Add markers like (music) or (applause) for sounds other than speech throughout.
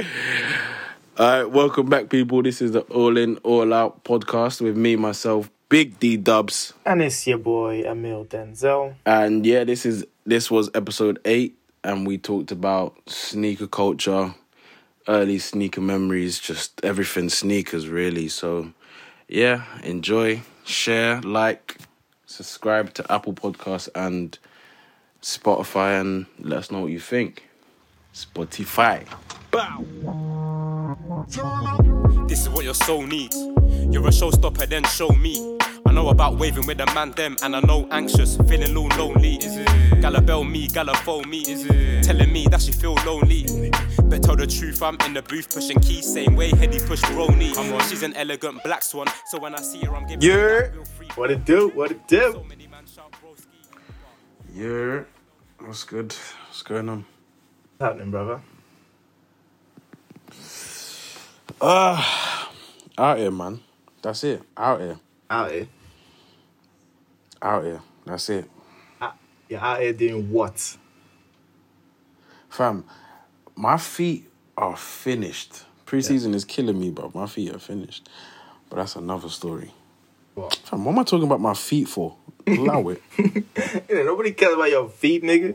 All right, welcome back, people. This is the All In, All Out podcast with me, myself, Big D Dubs. And it's your boy Emil Denzel. And yeah, this is this was episode eight, and we talked about sneaker culture, early sneaker memories, just everything sneakers, really. So yeah, enjoy, share, like, subscribe to Apple Podcasts and Spotify, and let us know what you think. Spotify. Bow. This is what your soul needs. You're a showstopper, then show me. I know about waving with the man them, and I know anxious, feeling all lonely. Is it? Gala bell me, gala phone me. Is it? Telling me that she feel lonely. But tell the truth, I'm in the booth pushing keys, same way Heady push Brony. Come on, she's an elegant black swan, so when I see her, I'm giving Yeah. her free. What it do? What it do? So many man shout broski. Yeah, what's good? What's going on? What's happening, brother? Uh, out here, man. That's it. Out here. Out here. Out here. That's it. Out- You're out here doing what? Fam, my feet are finished. Preseason is killing me, bro. My feet are finished. But that's another story. What? Fam, what am I talking about my feet for? Allow it. (laughs) Know, nobody cares about your feet, nigga.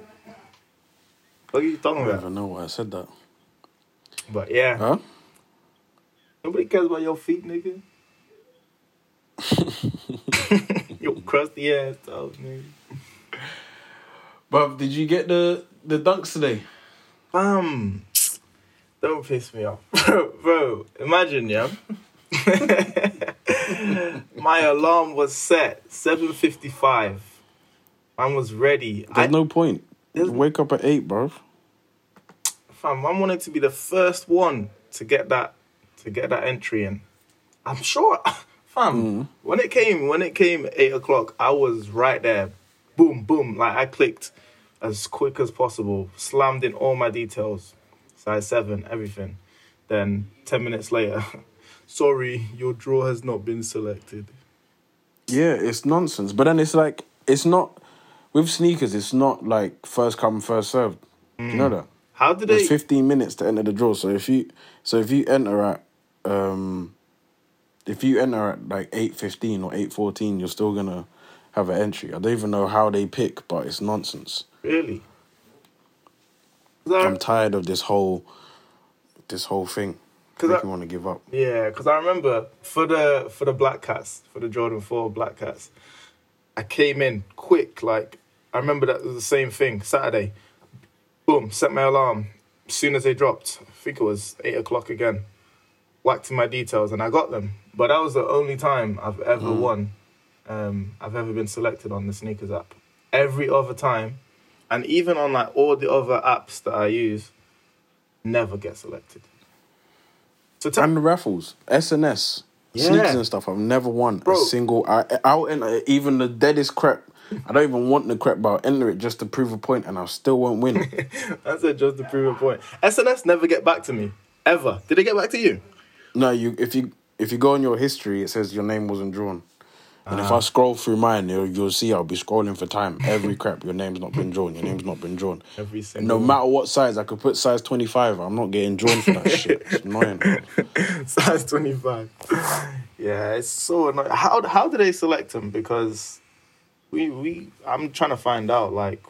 What are you talking about? I don't even know why I said that. But yeah, Huh? Nobody cares about your feet, nigga. (laughs) your crusty ass toes, nigga. But did you get the the dunks today? Fam, don't piss me off, (laughs) bro. Imagine, yeah. (laughs) My alarm was set seven fifty five. I was ready. There's I, no point. There's- Wake up at eight, bro. fam, I wanted to be the first one to get that to get that entry in. I'm sure, (laughs) fam. Mm. When it came, when it came eight o'clock, I was right there. Boom, boom. Like I clicked as quick as possible, slammed in all my details, size seven, everything. Then ten minutes later, (laughs) sorry, your draw has not been selected. Yeah, it's nonsense. But then it's like it's not with sneakers. It's not like first come first served. Do you know mm. that? How did There's they? 15 minutes to enter the draw. So if you so if you enter at um if you enter at like 8:15 or 8:14, you're still to have an entry. I don't even know how they pick, but it's nonsense. Really? I'm tired of this whole this whole thing. 'Cause I- me want to give up. Yeah, because I remember for the for the Black Cats, for the Jordan Four Black Cats, I came in quick. Like I remember that was the same thing. Saturday, boom, set my alarm. As soon as they dropped, I think it was eight o'clock again. Whacked in my details and I got them. But that was the only time I've ever won. Um, I've ever been selected on the SNKRS app. Every other time, and even on like all the other apps that I use, never get selected. So tell And the raffles, SNS, Yeah. sneakers and stuff. I've never won Bro. a single. I I'll enter even the deadest crap. I don't even want the crap, but I'll enter it just to prove a point, and I still won't win. (laughs) That's said just to prove a point. SNS never get back to me ever. Did they get back to you? No, you if you if you go on your history, it says your name wasn't drawn. And Ah. if I scroll through mine, you'll, you'll see I'll be scrolling for time. Every (laughs) crap, your name's not been drawn. Your name's not been drawn. Every No single matter what size, I could put size twenty five. I'm not getting drawn for that shit. It's (laughs) annoying. bro. (laughs) size twenty five. Yeah, it's so annoying. How how do they select them? Because we we I'm trying to find out like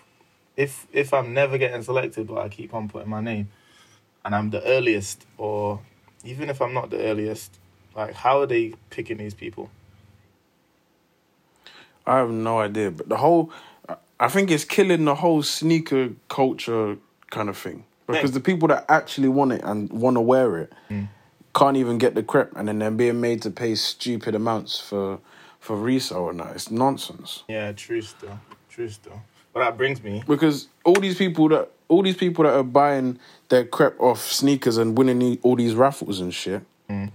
if if I'm never getting selected, but I keep on putting my name, and I'm the earliest, or even if I'm not the earliest, like how are they picking these people? I have no idea, but the whole, I think it's killing the whole sneaker culture kind of thing because the people that actually want it and want to wear it mm. can't even get the crep, and then they're being made to pay stupid amounts for for resale and that. It's nonsense. Yeah, true still, true still. But that brings me because all these people that all these people that are buying their crap off sneakers and winning all these raffles and shit. Mm.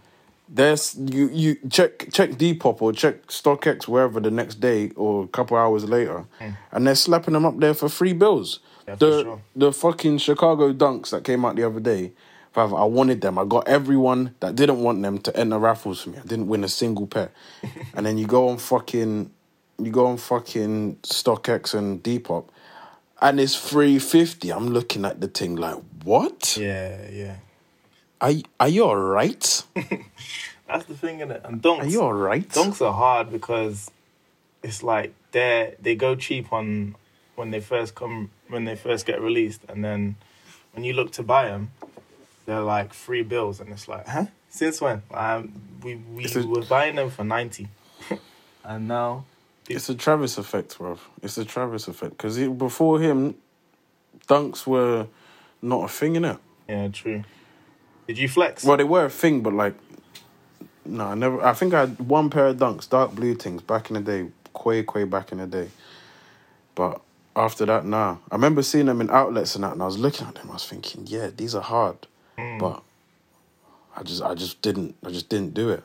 There's you you check check Depop or check StockX wherever the next day or a couple hours later, mm. and they're slapping them up there for free bills. Yeah, the sure. the fucking Chicago Dunks that came out the other day. I wanted them. I got everyone that didn't want them to enter raffles for me. I didn't win a single pair. (laughs) and then you go on fucking you go on fucking StockX and Depop, and it's three fifty. I'm looking at the thing like, what? Yeah, yeah. are are you alright? (laughs) That's the thing, innit? And dunks. Are you alright? Dunks are hard because it's like they they go cheap on when they first come when they first get released, and then when you look to buy them, they're like free bills, and it's like, huh? Since when? Um, we we a- were buying them for ninety, (laughs) and now It's a Travis effect, bro. It's a Travis effect because before him, dunks were not a thing, innit? yeah, true. Did you flex? Well, they were a thing, but like, no, I never. I think I had one pair of dunks, dark blue things, back in the day, quay quay back in the day. But after that, nah. I remember seeing them in outlets and that, and I was looking at them. I was thinking, yeah, these are hard, hmm. but I just, I just didn't, I just didn't do it.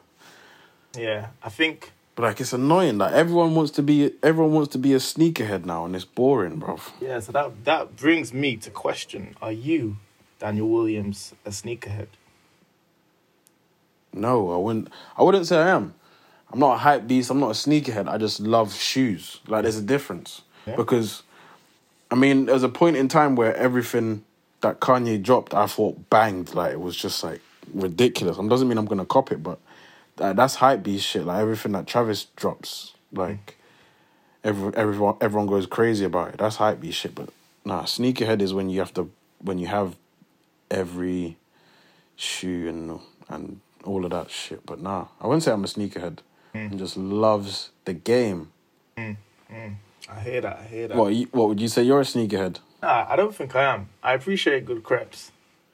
Yeah, I think But like, it's annoying. Like everyone wants to be, everyone wants to be a sneakerhead now, and it's boring, bro. yeah. So that that brings me to question: Are you Daniel Williams a sneakerhead? No, I wouldn't. I wouldn't say I am. I'm not a hype beast. I'm not a sneakerhead. I just love shoes. Like there's a difference Yeah. because, I mean, there's a point in time where everything that Kanye dropped, I thought banged. Like it was just like ridiculous. It doesn't mean I'm gonna cop it, but that, that's hype beast shit. Like everything that Travis drops, like every, everyone everyone goes crazy about it. That's hype beast shit. But nah, sneakerhead is when you have to when you have every shoe and and all of that shit. But nah, I wouldn't say I'm a sneakerhead. Hmm. And just loves the game. Hmm, hmm. I hear that. I hear that. What you, what would you say? You're a sneakerhead. Nah, I don't think I am. I appreciate good crepes,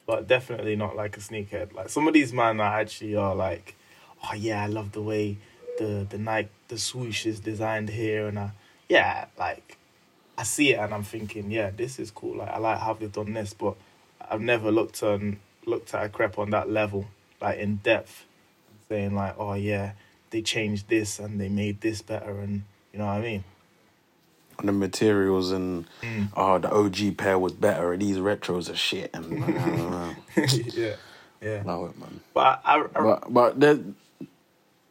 but definitely not like a sneakerhead. Like some of these man are actually are like, oh yeah, I love the way the the Nike the swoosh is designed here, and I yeah, like I see it and I'm thinking, yeah, this is cool. Like I like how they've done this, but I've never looked on looked at a crepe on that level, like in depth, saying like, oh yeah, they changed this and they made this better, and you know what I mean. And the materials and Mm. oh, the OG pair was better. These retros are shit. And (laughs) uh, yeah, yeah. love it, man. But I, I, But but there,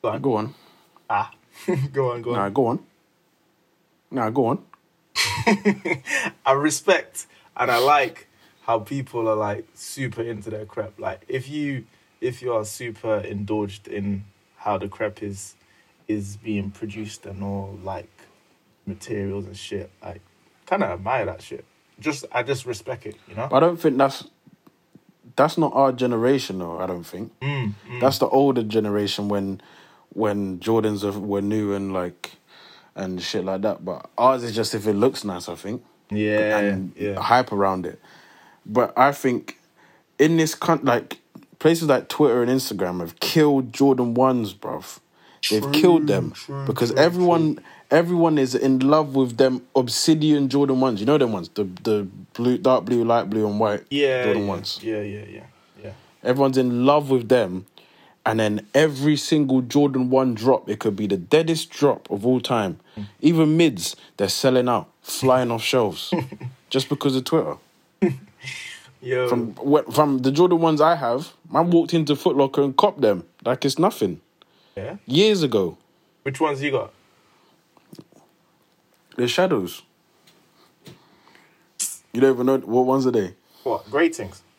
go on. go on. Ah, (laughs) go on, go on. Nah, go on. Nah, go on. I respect and I like how people are like super into their crepe. Like if you if you are super indulged in how the crepe is is being produced and all like materials and shit, like kind of admire that shit. Just I just respect it, you know. I don't think that's that's not our generation, though. I don't think Mm, that's the older generation when when Jordans were new and like and shit like that. But ours is just if it looks nice. I think. yeah, and yeah, hype around it. But I think in this country, like places like Twitter and Instagram have killed Jordan ones, bruv. They've True, killed them true, because true, everyone everyone is in love with them obsidian Jordan ones. You know them ones, the the blue, dark blue, light blue, and white yeah, Jordan yeah, ones. yeah, yeah, yeah, yeah. Everyone's in love with them. And then every single Jordan 1 drop, it could be the deadest drop of all time. Even mids, they're selling out, flying off shelves (laughs) just because of Twitter. Yo, From from the Jordan ones I have, I walked into Foot Locker and copped them like it's nothing. yeah. Years ago, Which ones you got? the shadows. You don't even know what ones are they? What gratings? (laughs)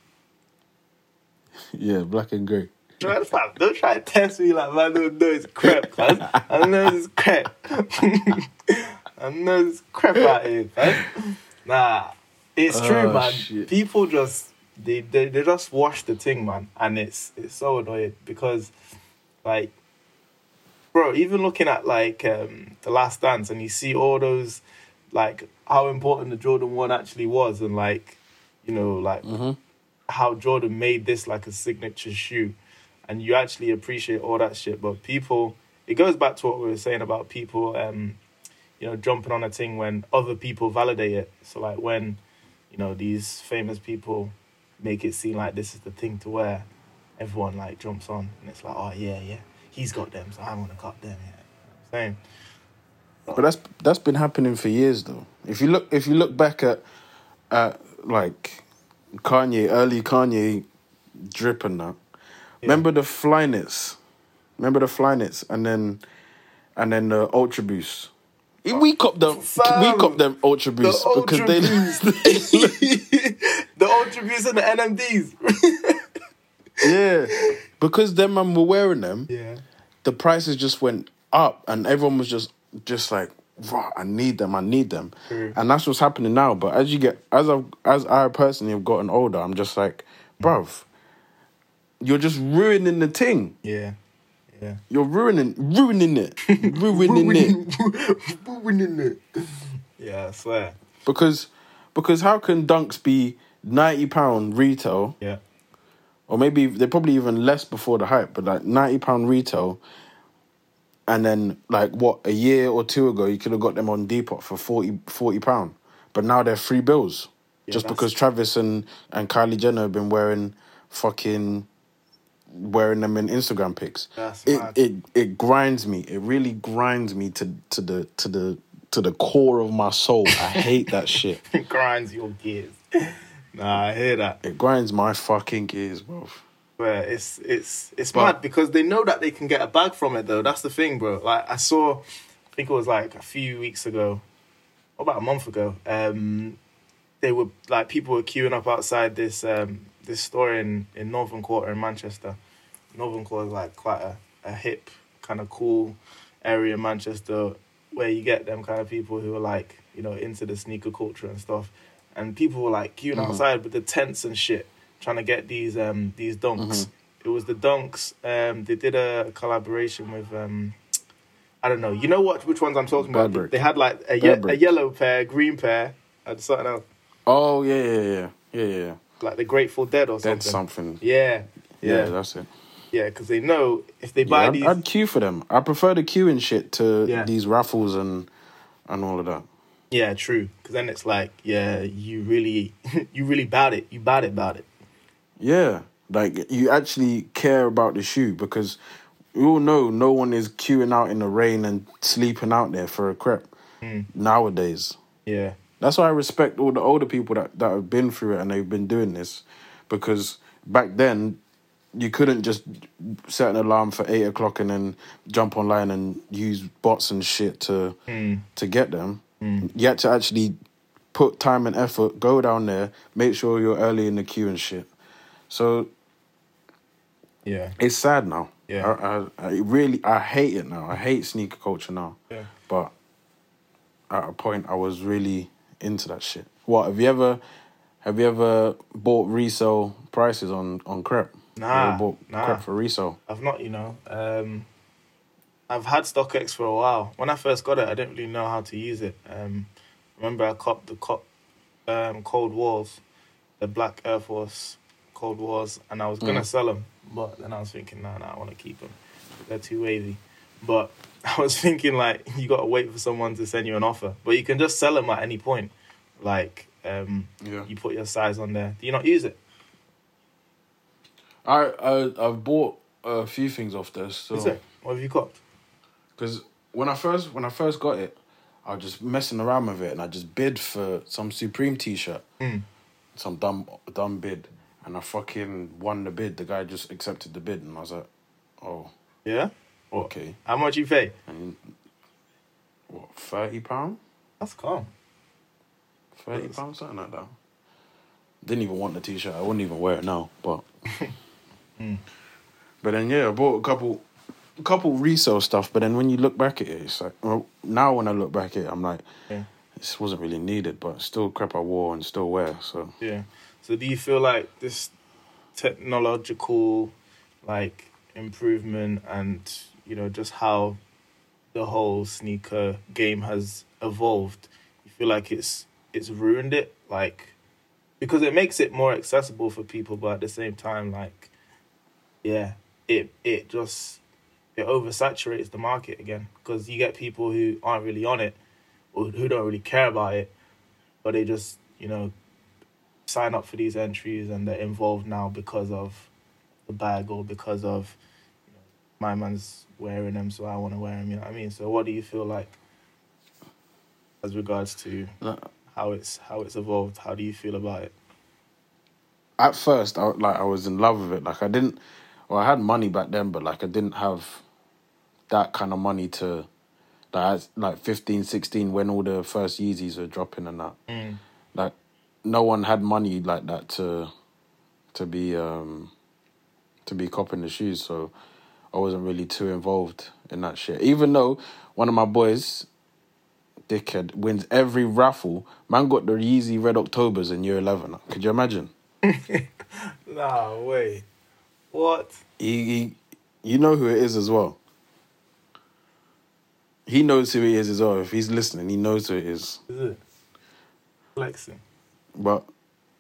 Yeah, black and grey. To fam, don't try to test me like man don't know it's crap, man. I know it's crap. I know it's crap out here, man. Nah, it's true, Oh, man. shit. People just they, they they just wash the thing, man, and it's it's so annoying because, like, bro, even looking at like um the Last Dance, and you see all those, like how important the Jordan One actually was, and like, you know, like how Jordan made this like a signature shoe, and you actually appreciate all that shit. But people, it goes back to what we were saying about people, um, you know, jumping on a thing when other people validate it. So like when, you know, these famous people make it seem like this is the thing to wear, everyone like jumps on, and it's like, oh yeah, yeah, he's got them, so I want to cut them. Yeah, same. But that's that's been happening for years though. If you look if you look back at at like Kanye, early Kanye drip and that. Remember the Flyknits? Remember the Flyknits and then and then the Ultra Boost. We cop them we cop them Ultra The Boosts because Ultra they Boost. (laughs) (laughs) the Ultra Boost and the NMDs. (laughs) yeah, because them man were wearing them. Yeah. the prices just went up and everyone was just just like "Rah, I need them, I need them. True. And that's what's happening now. But as you get as I've as I personally have gotten older, I'm just like, bruv, you're just ruining the thing. Yeah. Yeah. You're ruining ruining it. (laughs) ruining it. (laughs) Ruining it. Yeah, I swear. Because because how can dunks be ninety pound retail Yeah. or maybe they're probably even less before the hype, but like ninety pound retail, and then like what a year or two ago you could have got them on Depop for 40 40 pound, but now they're free bills Yeah, just because Travis and and Kylie Jenner have been wearing fucking wearing them in Instagram pics. That's it mad. it it grinds me. It really grinds me to to the to the to the core of my soul. I hate that shit. (laughs) It grinds your gears. (laughs) Nah, I hear that. It grinds my fucking gears, bro. Where it's it's it's But- mad because they know that they can get a bag from it though. That's the thing, bro. Like I saw, I think it was like a few weeks ago, about a month ago. Um, they were like people were queuing up outside this um this store in in Northern Quarter in Manchester. Northern Quarter is like quite a, a hip kind of cool area in Manchester where you get them kind of people who are like you know into the sneaker culture and stuff. And people were like queuing Mhm. outside with the tents and shit, trying to get these um these dunks. Mhm. It was the dunks. Um, they did a collaboration with um, I don't know. You know what? Which ones I'm talking about? Burberry. They had like a, ye- a yellow pair, green pair, and something else, Oh yeah, yeah, yeah, yeah, yeah. Yeah. like the Grateful Dead or something. Dead something. Yeah, Yeah, yeah, that's it. yeah. Because they know if they Yeah, buy I'd, these, I'd queue for them. I prefer the queuing shit to Yeah. these raffles and and all of that. yeah, true. Because then it's like, yeah, you really, (laughs) you really bad it. You bad it, bad it. Yeah, like you actually care about the shoe because we all know no one is queuing out in the rain and sleeping out there for a crepe Mm. nowadays. Yeah, That's why I respect all the older people that, that have been through it and they've been doing this because back then you couldn't just set an alarm for eight o'clock and then jump online and use bots and shit to Mm. to get them. Mm. You had to actually put time and effort, go down there, make sure you're early in the queue and shit. So yeah, it's sad now. Yeah. I, I, I really I hate it now. I hate sneaker culture now. yeah. But at a point, I was really into that shit. What have you ever have you ever bought resale prices on on crepe? You Nah, ever bought nah. crepe for resale. I've not, you know. Um, I've had StockX for a while. When I first got it, I didn't really know how to use it. Um, remember, I copped the cop, um, Cold Wars, the Black Air Force Cold Wars, and I was gonna Mm. sell them, but then I was thinking, nah, nah, I want to keep them. They're too wavy. But (laughs) I was thinking, like, you gotta wait for someone to send you an offer, but you can just sell them at any point. Like, um, Yeah. you put your size on there. Do you not use it? I I I've bought a few things off there. So Is it? What have you got? because when I first when I first got it, I was just messing around with it and I just bid for some Supreme T-shirt, Mm. some dumb dumb bid, and I fucking won the bid. The guy just accepted the bid, and I was like, oh Yeah. Okay. How much you pay? And what thirty pound? That's calm. Thirty Yes. pounds, something like that. Didn't even want the t-shirt. I wouldn't even wear it now. But, (laughs) Mm. but then yeah, I bought a couple, a couple resale stuff. But then when you look back at it, it's like well, now when I look back at it, I'm like, Yeah. this wasn't really needed, but still crap I wore and still wear. So Yeah. So do you feel like this technological like improvement and you know just how the whole sneaker game has evolved, you feel like it's it's ruined it like because it makes it more accessible for people but at the same time like yeah, it it just it oversaturates the market again because you get people who aren't really on it or who don't really care about it but they just you know sign up for these entries and they're involved now because of the bag or because of my man's wearing them so I want to wear them you know what I mean so what do you feel like as regards to how it's how it's evolved how do you feel about it at first, I like I was in love with it. Like I didn't, well, I had money back then, but like I didn't have that kind of money to. Like, like 15, 16, when all the first Yeezys were dropping and that. mm. like no one had money like that to to be um to be copping the shoes, so I wasn't really too involved in that shit. Even though one of my boys, dickhead, wins every raffle. Man got the Yeezy Red Octobers in year eleven. Could you imagine? (laughs) Nah, way. What? He, he you know who it is as well. He knows who he is as well. If he's listening, he knows who it is. Is it? Flexing. But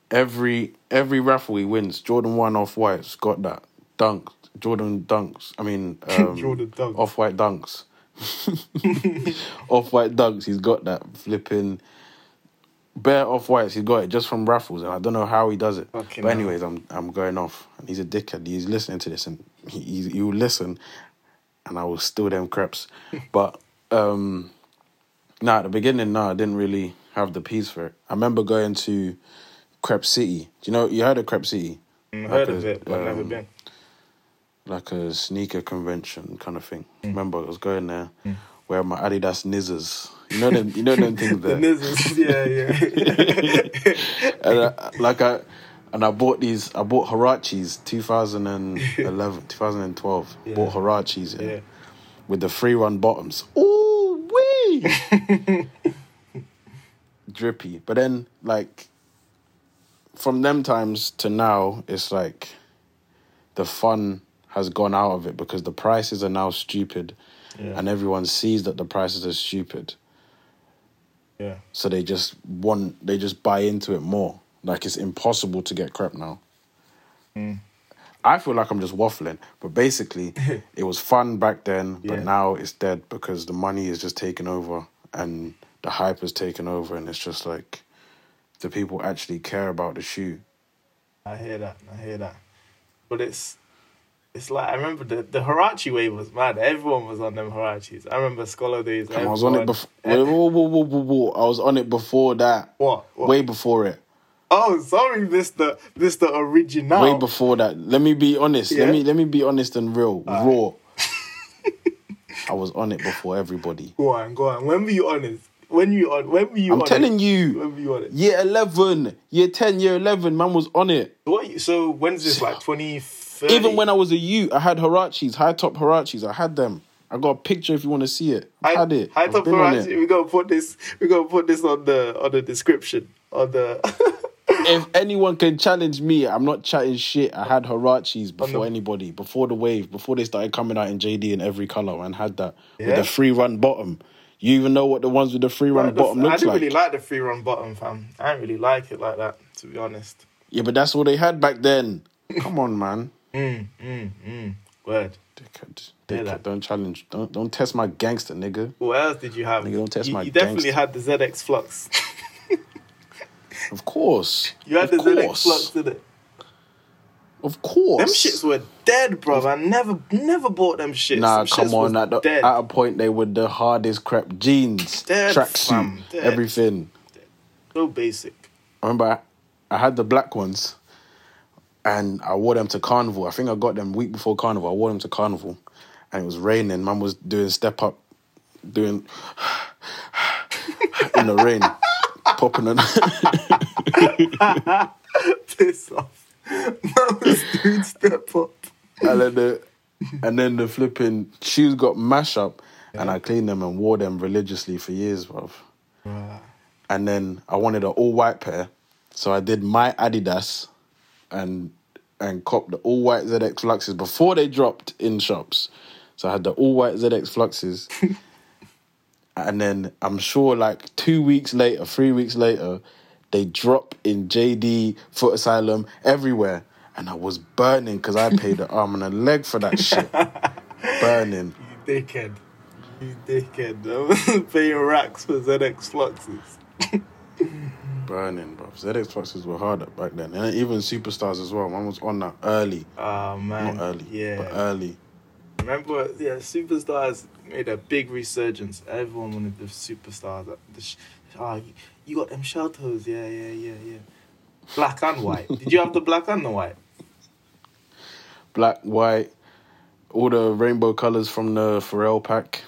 every every raffle he wins, Jordan one off whites got that dunk. Jordan dunks. I mean, (laughs) um, Jordan dunks. off white dunks. (laughs) off white dunks. He's got that flipping bare off whites. He's got it just from raffles, and I don't know how he does it. But anyways, I'm I'm going off, and he's a dickhead. He's listening to this, and he he, he will listen, and I will steal them crepes. (laughs) but um, nah, at the beginning, nah, I didn't really have the peas for it. I remember going to Crep City. Do you know you heard of Crep City? Mm, Like heard a, of it, but never um, been. Like a sneaker convention kind of thing. Mm. Remember, I was going there, wearing my Adidas Nizzers. You know them. You know them things (laughs) The there. nizzles, yeah, yeah. (laughs) and I, like I and I bought these. I bought Huaraches 2011, (laughs) 2012. Yeah. Bought Huaraches yeah, yeah. with the free run bottoms. Ooh wee, drippy. But then like from them times to now, it's like the fun has gone out of it because the prices are now stupid, Yeah. and everyone sees that the prices are stupid. Yeah. so they just want they just buy into it more. Like it's impossible to get crap now. Mm. I feel like I'm just waffling, but basically, (laughs) it was fun back then, but Yeah. now it's dead because the money is just taken over and the hype has taken over, and it's just like, the people actually care about the shoe? I hear that. I hear that. But it's it's like I remember the the Huarache wave was mad. Everyone was on them Huaraches. I remember Scholar days. I was on it before. Whoa, whoa, whoa, whoa, whoa. I was on it before that. What? What? Way before it. Oh, sorry, Mister Mister Original. Way before that. Let me be honest. Yeah? Let me let me be honest and real. Raw. (laughs) I was on it before everybody. Go on, go on. When were you honest? When you on? When were you? On it? I'm on telling it? you. When were you on it? Year eleven, year ten, year eleven, man was on it. What? you- So when's this? Like twenty. Even when I was a youth, I had Huaraches, high top Huaraches. I had them. I got a picture if you want to see it. I had it. High I've top Huarache. We gonna put this. We gonna put this on the on the description on the. (laughs) If anyone can challenge me, I'm not chatting shit. I had Huaraches before the- anybody, before the wave, before they started coming out in JD in every color, and had that with the free run bottom. You even know what the ones with the free run Like the- bottom I looks didn't like? really like the free run bottom, fam. I didn't really like it like that, to be honest. Yeah, but that's what they had back then. (laughs) Come on, man. Mm, mm, mm. Word. Dickhead. Dickhead. Don't challenge. Don't don't test my gangster, nigga. What else did you have? Nigga, don't test you, my you definitely gangster. had the ZX Flux. Of course. (laughs) You had of the ZX. Flux, didn't it? Of course. Them shits were dead, bro. I never, never bought them shits. Nah, Them come shits on. At, the, at a point, they were the hardest crap. Jeans, tracksuit, fam, dead. everything. so basic. I remember I, I had the black ones, and I wore them to carnival. I think I got them week before carnival. I wore them to carnival, and it was raining. Mum was doing step up, doing (sighs) in the rain, popping on. (laughs) Piss off. Man was doing step up. and then the and then the flipping shoes got mashed up, and I cleaned them and wore them religiously for years, bruv. And then I wanted an all white pair, so I did my Adidas, and and copped the all white ZX Fluxes before they dropped in shops. So I had the all white ZX Fluxes, (laughs) and then I'm sure like two weeks later, three weeks later, they drop in JD, Foot Asylum, everywhere. And I was burning because I paid an arm and a leg for that shit. (laughs) burning. You dickhead. You dickhead. (laughs) Paying racks for ZX Fluxes. Burning, bro. ZX Fluxes were harder back then. And even Superstars as well. One was on that early. Oh, man. Not early, Yeah. but early. Remember, yeah, superstars made a big resurgence. Everyone wanted the superstars. The sh- oh, you- got them shell toes, yeah, yeah, yeah, yeah. Black and white. (laughs) Did you have the black and the white? Black, white, all the rainbow colors from the Pharrell pack.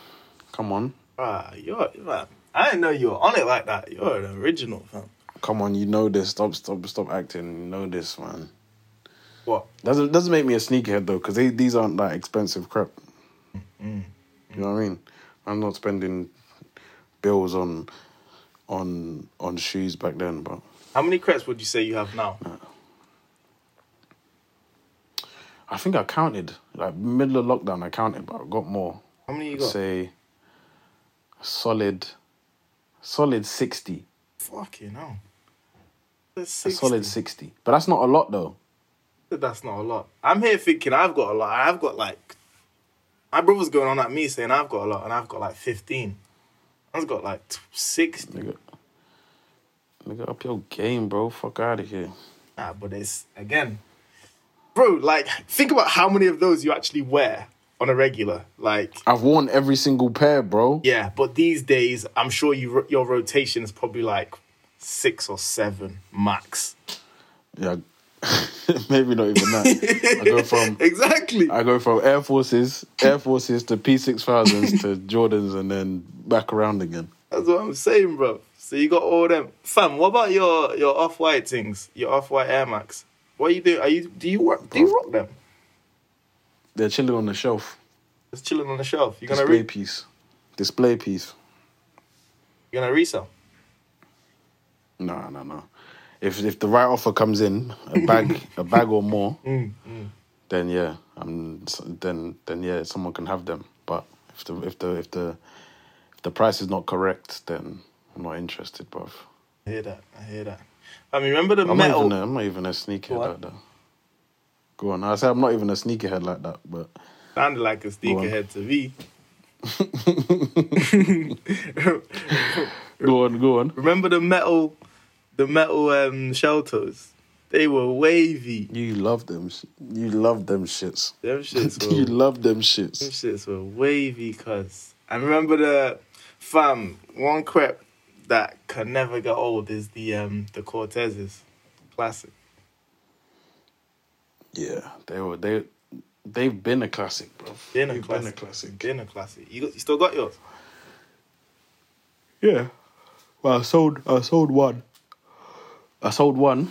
Come on. Ah, you're man. I didn't know you were on it like that. You're an original, fam. Come on, you know this. Stop, stop, stop acting. You know this, man. What? Doesn't doesn't make me a sneakerhead though, because these aren't that expensive crap. You know what I mean? I'm not spending bills on on on shoes back then, but How many crepes would you say you have now? Uh, I think I counted like middle of lockdown. I counted, but I got more. How many you I'd got? say solid, solid sixty. Fucking hell. A 60. solid sixty, but that's not a lot though. That's not a lot. I'm here thinking I've got a lot. I've got like my brother's going on at me saying I've got a lot, and I've got like 15. I've got like t- 60. Nigga, nigga, up your game, bro. Fuck out of here. Nah, but it's again, bro. Like, think about how many of those you actually wear on a regular. Like, I've worn every single pair, bro. yeah, but these days, I'm sure you your rotation is probably like six or seven max. Yeah, (laughs) maybe not even that. I go from (laughs) Exactly. I go from Air Forces, Air Forces to P six thousands to Jordans, and then back around again. That's what I'm saying, bro. So you got all them, fam. What about your your off white things? Your off white Air Max. What are you doing? Are you do you work? Do you rock them? They're chilling on the shelf. Just chilling on the shelf. You're gonna Display re- piece. Display piece. you're gonna resell. No, no, no. If if the right offer comes in, a bag, (laughs) a bag or more, then yeah, um, then then yeah, someone can have them. But if the if the if the if the price is not correct, then I'm not interested, bruv. I hear that. I hear that. I mean, remember the I'm metal? not even a, I'm not even a sneakerhead on. like that. Go on. I say I'm not even a sneakerhead like that, but Sounded like a sneakerhead to me. (laughs) (laughs) go on, go on. Remember the metal, the metal um, shell toes? They were wavy. You love them. sh- You love (laughs) them shits. Them shits Were, you love them shits. them shits. shits were wavy, cuz. I remember the fam one crepe that can never get old is the um the Cortezes, classic. Yeah, they were they. They've been a classic, bro. Been a They've classic. been a classic. Been a classic. You got, you still got yours? Yeah. Well, I sold. I sold one. I sold one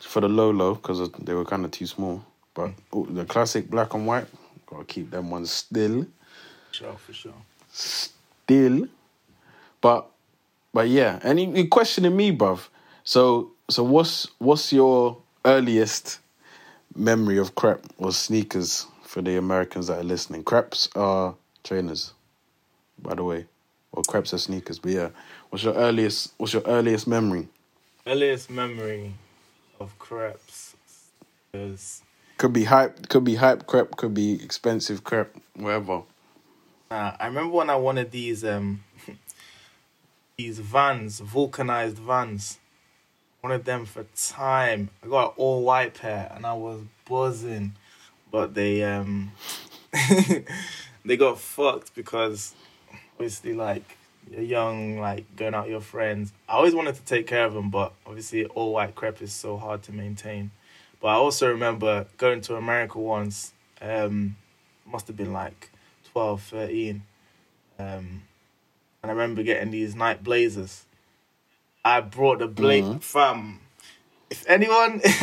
for the low low because they were kind of too small. But oh, the classic black and white, gotta keep them ones still, Sure, for sure. still. But, but yeah, and you, you questioning me, bruv. So, so what's what's your earliest memory of crep or sneakers for the Americans that are listening? Creps are trainers, by the way, or creps are sneakers. But yeah, what's your earliest? What's your earliest memory? Earliest memory of crepes is Could be hype. Could be hype crep. Could be expensive crep. Whatever. Uh, I remember when I wanted these um (laughs) these vans, vulcanized vans. Wanted them for time. I got an all white pair and I was buzzing, but they um (laughs) they got fucked because obviously like you're young, like going out with your friends. I always wanted to take care of them, but obviously all white crepe is so hard to maintain. But I also remember going to America once. Um, must have been like 12, 13. Um, and I remember getting these Nike blazers. I brought the blaze fam. If anyone, (laughs)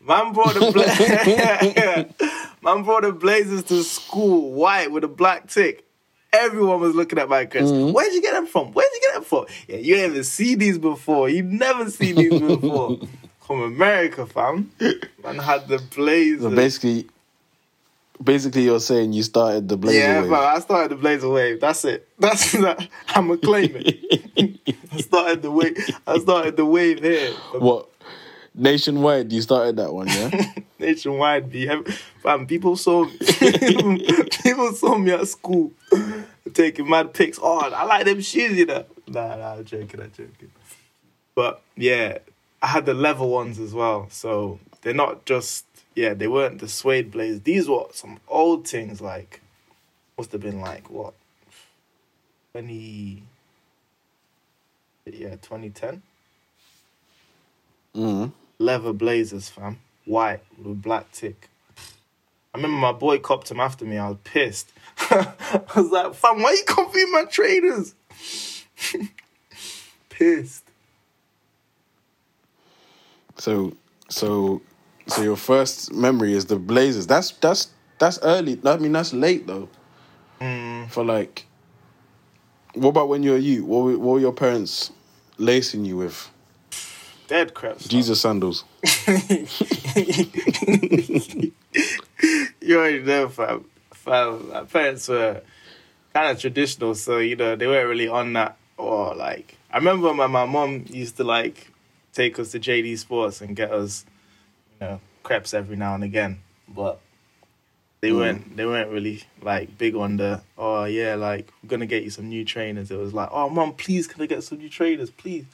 man brought the bla- (laughs) man brought the blazers to school, white with a black tick. Everyone was looking at my crest. Mm-hmm. Where'd you get them from? Where'd you get them from? Yeah, you ain't even seen these before. You never seen these before. (laughs) From America, fam. Man had the blazers. So basically, basically, you're saying you started the blazer Yeah, wave. but I started the Blazer wave. That's it. (laughs) That's that. I'm a claim it. (laughs) I started the wave. I started the wave here. What? Nationwide, you started that one, yeah? Nationwide, be fam. People saw people saw me at school taking mad pics. Oh, I like them shoes, you know. Nah, nah, I'm joking. I'm joking. But yeah, I had the leather ones as well. So they're not just yeah, they weren't the suede blazers. These were some old things like must have been like what twenty yeah, twenty ten. mm Leather blazers, fam. White with black tick. I remember my boy copped him after me. I was pissed. (laughs) I was like, fam, why you copying my trainers? (laughs) pissed. So, so So your first memory is the Blazers. That's that's that's early. I mean, that's late though. Mm. For like, what about when you were you? What were, what were your parents lacing you with? Dead crap. Jesus sandals. (laughs) you already know, fam. fam. My parents were kind of traditional, so you know they weren't really on that. Or like, I remember my my mom used to like take us to JD Sports and get us, you know, crepes every now and again, but they Mm. weren't they weren't really like big on the oh yeah like we're gonna get you some new trainers. It was like oh mom please can I get some new trainers please,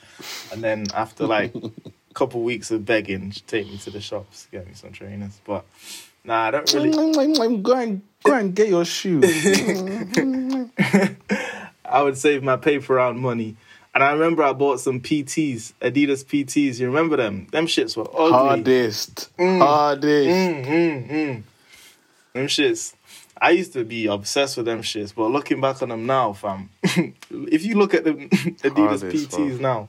and then after like a (laughs) couple weeks of begging, she'd take me to the shops get me some trainers. But nah, I don't really. go and go and get your shoes. (laughs) (laughs) I would save my paper round money. And I remember I bought some PTs, Adidas PTs. You remember them? Them shits were ugly. Hardest, hardest. Mm, mm, mm. Them shits. I used to be obsessed with them shits, but looking back on them now, fam, (laughs) if you look at the Adidas Hardest, PTs fam. now,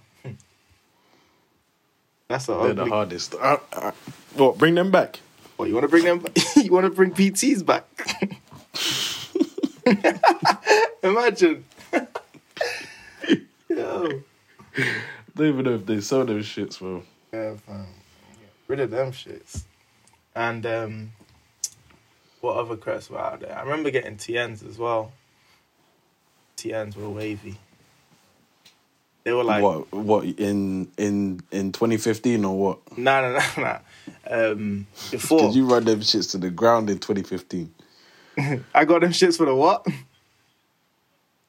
that's a They're the hardest. What? Bring them back. What you want to bring them? (laughs) you want to bring PTs back? (laughs) Imagine. (laughs) Yo. Don't even know if they sell those shits, bro. Yeah, fam. Rid of them shits. And um, what other crests were out there? I remember getting TNs as well. TNs were wavy. They were like, what? What in in in 2015 or what? nah, nah, nah, nah. Um, before Did you run them shits to the ground in 2015? (laughs) I got them shits for the what?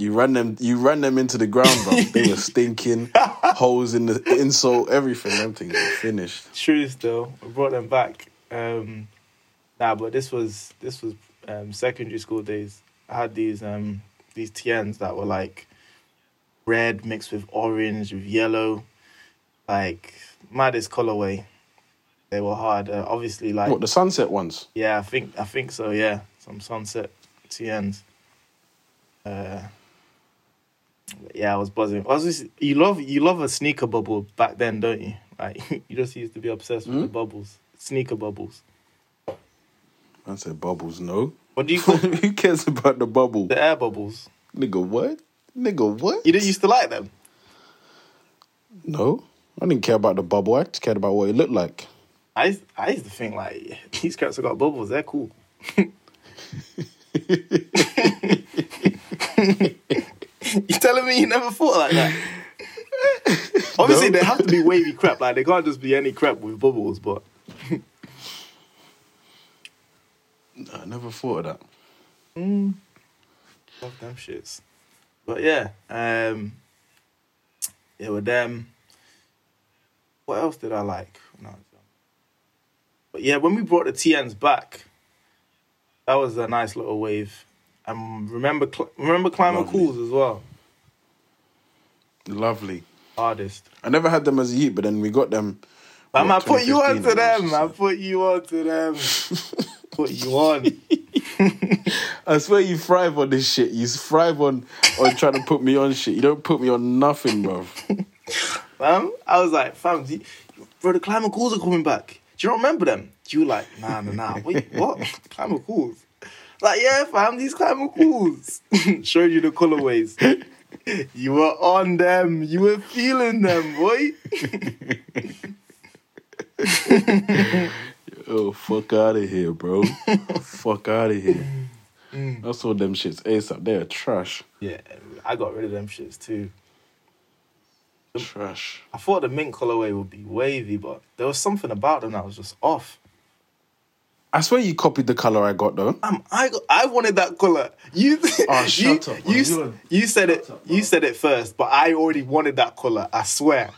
You run them. You run them into the ground, bro. (laughs) they were stinking, holes in the insole, everything. Them things were finished. True, though, I brought them back. Um, nah, but this was this was um, secondary school days. I had these um these TNs that were like red mixed with orange with yellow, like maddest colorway. They were hard. Uh, obviously, like What the sunset ones? yeah, I think I think so. Yeah, some sunset TNs. Uh, yeah, I was buzzing. I was just, you love you love a sneaker bubble back then, don't you? (laughs) Like you just used to be obsessed with the bubbles, sneaker bubbles. I said bubbles. No. What do you call (laughs) Who cares about the bubble? the air bubbles? Nigga, what? Nigga, what? You didn't used to like them. No, I didn't care about the bubble. I just cared about what it looked like. I used, I used to think like (laughs) these cats have got bubbles. They're cool. you telling me you never thought like that? Obviously, No. they have to be wavy crap. Like they can't just be any crap with bubbles. But I never thought of that. Love them shits. But yeah, um, yeah, with them. What else did I like? when I was young? But yeah, when we brought the TNs back, that was a nice little wave. And remember, remember climber Lovely. cools as well. Lovely. Hardest. I never had them as a youth, but then we got them. But what, I put you 2015 on to them. I put you on to them. (laughs) put you on. I swear you thrive on this shit. You thrive on on trying to put me on shit. You don't put me on nothing, bro. (laughs) fam. I was like, fam, do you, bro, the Climacools are coming back. Do you remember them? You like, nah, nah, nah. Wait, (laughs) what? Climacools? Like, yeah, fam, these Climacools. (laughs) Showed you the colorways. (laughs) You were on them. You were feeling them, boy. Oh, fuck out of here, bro. fuck out of here. Mm. I saw them shits ASAP. They're trash. Yeah, I got rid of them shits too. Trash. I thought the mint colorway would be wavy, but there was something about them that was just off. I swear you copied the color I got though. Um, I got, I wanted that color. You, Oh, (laughs) you, shut up, man. You, You're- you said it. up, you said it first, but I already wanted that color. I swear.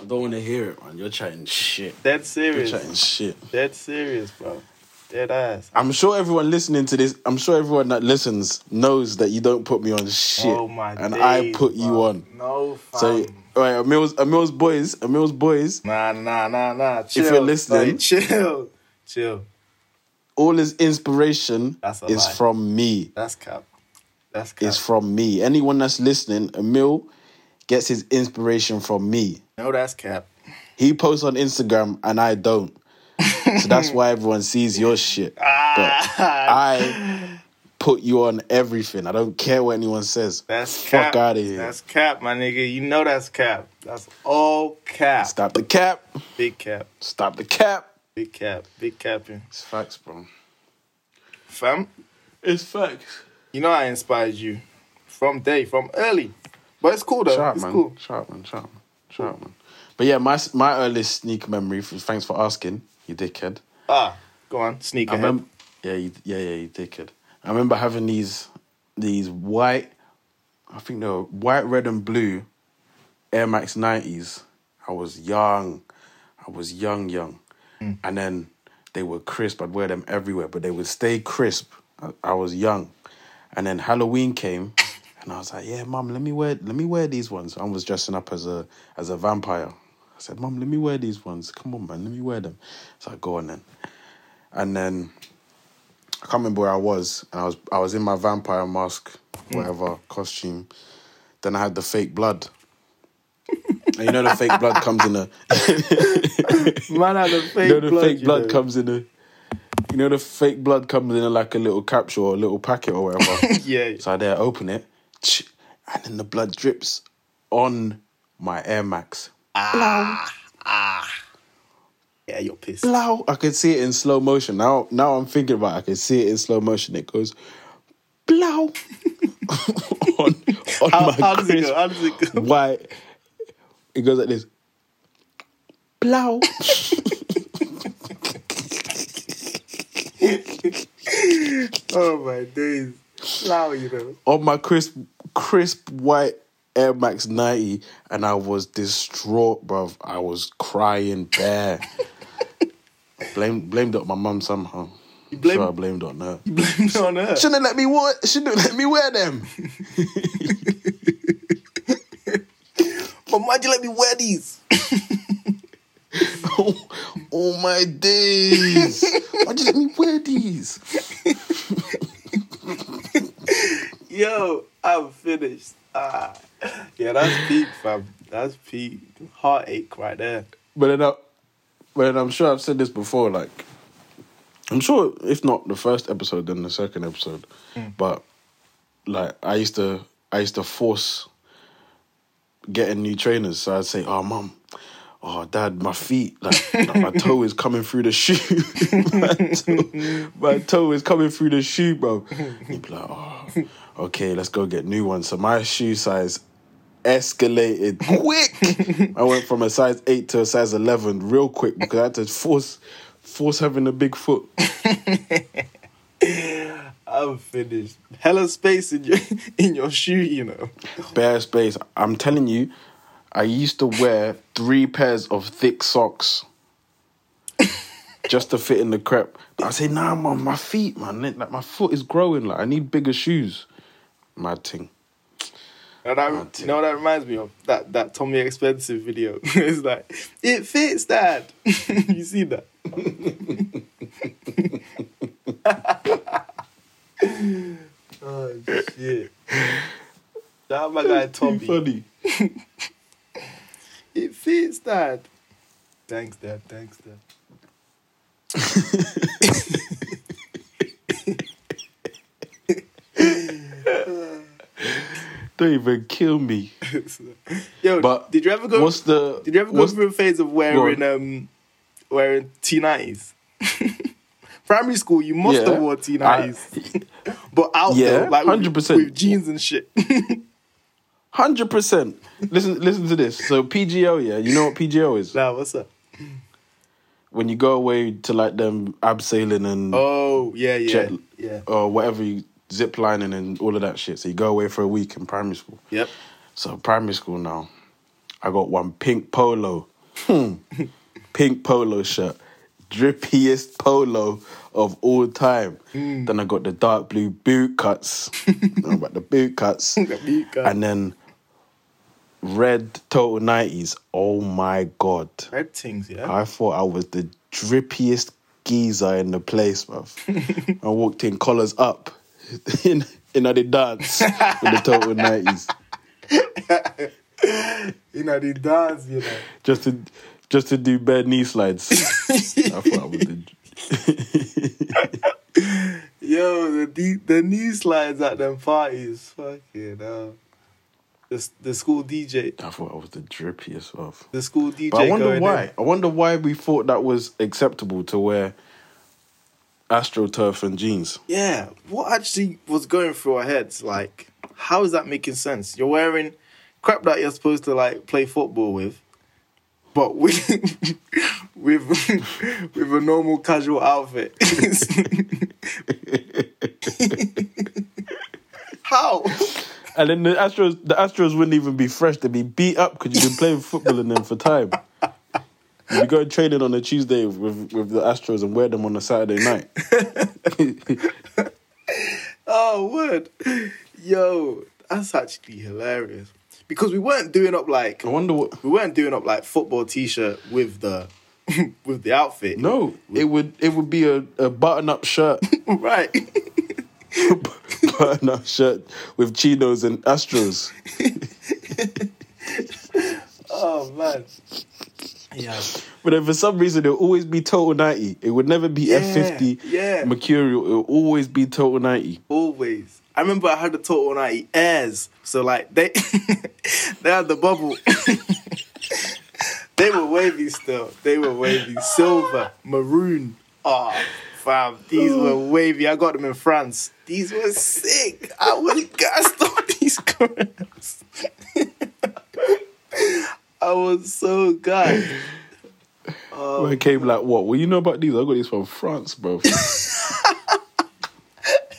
I don't want to hear it, man. You're chatting shit. Dead You're chatting shit. Dead serious, bro. Dead ass. I'm sure everyone listening to this, I'm sure everyone that listens knows that you don't put me on shit. Oh my and days, I put you on. No, fam. So, all right, Emil's, Emil's boys, Emil's boys, nah, nah, nah, nah. Chill. If you're listening- Like, chill, chill. all his inspiration is lie. from me. That's cap. That's cap. Is from me. Anyone that's listening, Emil gets his inspiration from me. no, that's cap. he posts on Instagram and I don't. So that's why everyone sees your shit. (laughs) But ah. I put you on everything. I don't care what anyone says. That's Fuck cap. outta here. That's cap, my nigga. You know that's cap. That's all cap. Stop the cap. Big cap. Stop the cap. Big cap. Big capping. It's facts, bro. Fam, It's facts. you know I inspired you from day, from early. But it's cool though. Shout out, it's man. cool. Shout out, man. Shout out, man. Shout out, man. But yeah, my my earliest sneaker memory. Thanks for asking, you dickhead. Ah, go on. Sneak I ahead. remember. Yeah, you, yeah, yeah, you dickhead. I remember having these these white. I think they were white, red, and blue Air Max nineties. I was young. I was young, young, and then they were crisp. I'd wear them everywhere, but they would stay crisp. I, I was young, and then Halloween came, and I was like, "Yeah, mom, let me wear let me wear these ones." I was dressing up as a as a vampire. I said, "Mom, let me wear these ones. Come on, man, let me wear them." So I go on then, and then I can't remember where I was, and I was I was in my vampire mask, mm. whatever costume. Then I had the fake blood. and you know the fake blood comes in a (laughs) Man had the (laughs) fake you know the blood. fake you blood know. comes in a you know the fake blood comes in a, like a little capsule or a little packet or whatever. (laughs) Yeah. So I there open it, and then the blood drips on my Air Max. Ah, ah. Yeah, you're pissed. Blow. I could see it in slow motion. Now now I'm thinking about it, I can see it in slow motion. It goes blow (laughs) on, on How, my how does it crisp go? How does it go? white. It goes like this. Blow. (laughs) Oh my days. Flower, you know. on my crisp crisp white Air Max 90 and I was distraught, bruv. I was crying bare. (laughs) Blame, blamed it on my mum somehow. You blame- sure I blamed on her. Blame it on her. Shouldn't have let me wear. Shouldn't have let me wear them. (laughs) But why'd you let me wear these? (laughs) oh, oh my days! Why'd you let me wear these? Yo, I'm finished. Ah. (laughs) Yeah, that's peak, fam. That's peak. Heartache right there. But then, I, but then I'm sure I've said this before. Like, I'm sure if not the first episode, then the second episode. Hmm. But like, I used to, I used to force getting new trainers. So I'd say, "Oh, mom." Oh, dad, my feet, like, (laughs) like, my toe is coming through the shoe. (laughs) my, toe, my toe is coming through the shoe, bro. He'd be like, oh, okay, let's go get new ones. So my shoe size escalated quick. (laughs) I went from a size eight to a size eleven real quick because I had to force force having a big foot. (laughs) I'm finished. Hella space in your (laughs) in your shoe, you know. Bare space. I'm telling you, I used to wear three pairs of thick socks just to fit in the crep. But I say, nah, man, my feet, man, like my foot is growing. Like I need bigger shoes. Mad thing. And that, you know what that reminds me of? That that Tommy Expensive video. (laughs) it's like, it fits, Dad. (laughs) you see that? (laughs) oh shit. That my guy Tommy. funny. It fits, Dad. Thanks, Dad. Thanks, Dad. Oh, Don't even kill me. (laughs) Yo, But did you ever go? What's the? Did you ever go through a phase of wearing um wearing T nineties? (laughs) Primary school, you must Yeah. have wore T nineties, (laughs) but out Yeah, there, like with- 100%. with jeans and shit. Hundred percent. Listen, listen to this. So PGL, yeah, you know what PGL is? nah, what's up? When you go away to like them abseiling and Oh yeah, yeah, Jet- yeah. or whatever you zip lining and all of that shit. So you go away for a week in primary school. Yep. So primary school now, I got one pink polo, Hmm. (laughs) pink polo shirt, drippiest polo of all time. Hmm. Then I got the dark blue boot cuts, (laughs) know about the boot cuts, (laughs) The boot cut. and then red total nineties. Oh my god! Red things, yeah. I thought I was the drippiest geezer in the place, bruv. I walked in collars up (laughs) in in the dance (laughs) in the total nineties. you know the dance, you know. Just to just to do bare knee slides. (laughs) I thought I was the. Yo, the knee, the knee slides at them parties. Fucking hell. The, the school DJ. I thought I was the drippiest of. The school DJ. But I wonder why. I wonder why we thought that was acceptable to wear astroturf and jeans. Yeah, what actually was going through our heads? Like, how is that making sense? You're wearing crap that you're supposed to like play football with, but with (laughs) with (laughs) with a normal casual outfit. (laughs) how? And then the Astros, the Astros wouldn't even be fresh; they'd be beat up because you've been playing football in them for time. You go training on a Tuesday with with the Astros and wear them on a Saturday night. (laughs) Oh, word. Yo, that's actually hilarious. Because we weren't doing up like I wonder what. we weren't doing up like football t-shirt with the (laughs) with the outfit. No, it would it would be a, a button up shirt, (laughs) right. button up shirt with chinos and Astros. oh man. Yeah. But then for some reason it'll always be total ninety. It would never be Yeah, F fifty yeah. Mercurial. It'll always be total ninety. Always. I remember I had the Total 90 airs. So like they (laughs) they had the bubble. (laughs) they were wavy still. They were wavy. Silver, maroon. Oh fam. These were oh. wavy. I got them in France. These were sick. I was gassed on these (laughs) curls. Was so gassed. Oh, I came like what? Well, you know about these? I got these from France, bro. (laughs)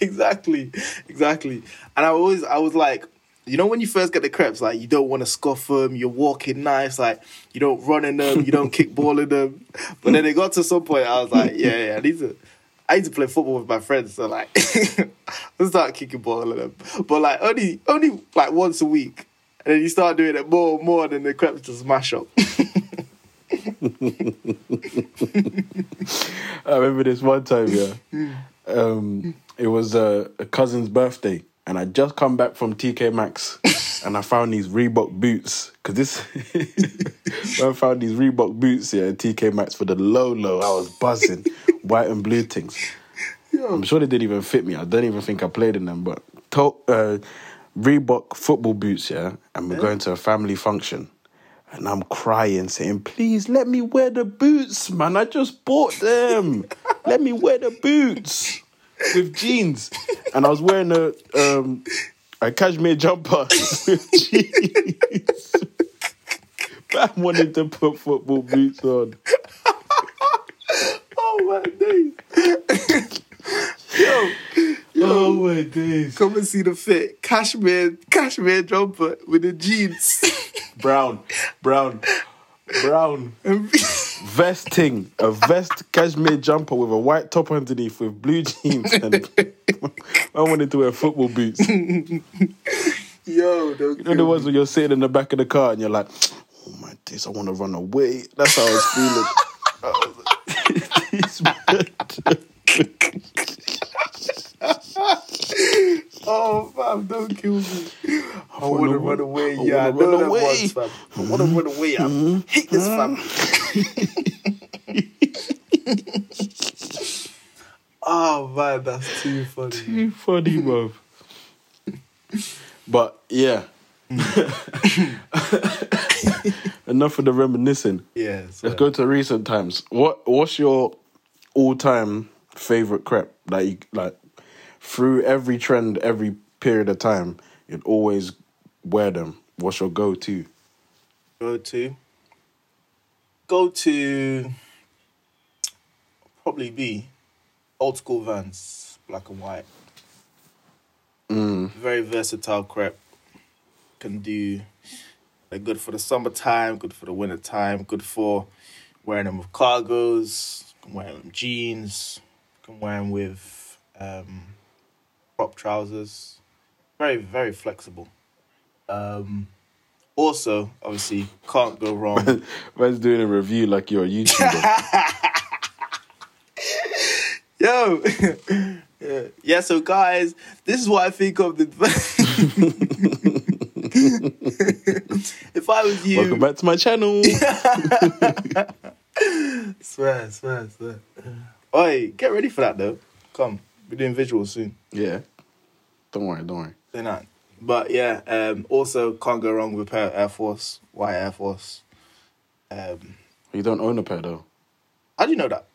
exactly, exactly. And I always, I was like, you know, when you first get the crepes, like you don't want to scoff them, you're walking nice, like you don't run in them, you don't kick (laughs) ball in them. But then it got to some point, I was like, yeah, yeah, I need to. I need to play football with my friends, so like, (laughs) let's start kicking ball in them. But like only, only like once a week, and then you start doing it more and more, then the crepes just mash up. (laughs) I remember this one time, yeah. Um, it was a, a cousin's birthday, and I just come back from TK Maxx, (laughs) and I found these Reebok boots. Cause this, (laughs) I found these Reebok boots here at TK Maxx for the low low. I was buzzing, white and blue things. I'm sure they didn't even fit me. I don't even think I played in them, but to, uh, Reebok football boots, yeah. And we're going to a family function. And I'm crying, saying, please let me wear the boots, man. I just bought them. (laughs) let me wear the boots with jeans. And I was wearing a um, a cashmere jumper (laughs) with jeans. but I wanted to put football boots on. (laughs) oh my days! Yo, Oh my days. come and see the fit. Cashmere, cashmere jumper with the jeans. (laughs) Brown, brown, brown. (laughs) Vesting, a vest cashmere jumper with a white top underneath with blue jeans. And (laughs) I wanted to wear football boots. Yo, don't know the ones when you're sitting in the back of the car and you're like, oh my days, I want to run away. That's how I was feeling. I was like, "These men." Oh, fam, don't kill me. I wanna want to run- away. I yeah, I wanna know run that away. once, fam. I want to run away. I hate this fam. oh, (laughs) man, that's too funny. Too funny, bro. But yeah. Mm. (laughs) Enough of the reminiscing. Yeah, Let's go to recent times. What What's your all time favorite crepe? Like you, like through every trend, every period of time, you'd always wear them. What's your go to? Go to. Go to. Probably be old school vans, black and white. Very versatile crepe. Can do. They're good for the summertime, good for the winter time, good for wearing them with cargos, can wear them jeans, can wear them with um, crop trousers. Very, very flexible. Um, also, obviously, can't go wrong. Man's doing a review like you're a YouTuber. (laughs) Yo, (laughs) yeah. yeah. So, guys, this is what I think of the (laughs) if I was you, Welcome back to my channel. swear, swear, swear. Oi, get ready for that though. Come, we're doing visuals soon. yeah. Don't worry, don't worry. They're not. But yeah, um, also can't go wrong with a pair of Air Force, white Air Force. Um, You don't own a pair though. how do you know that?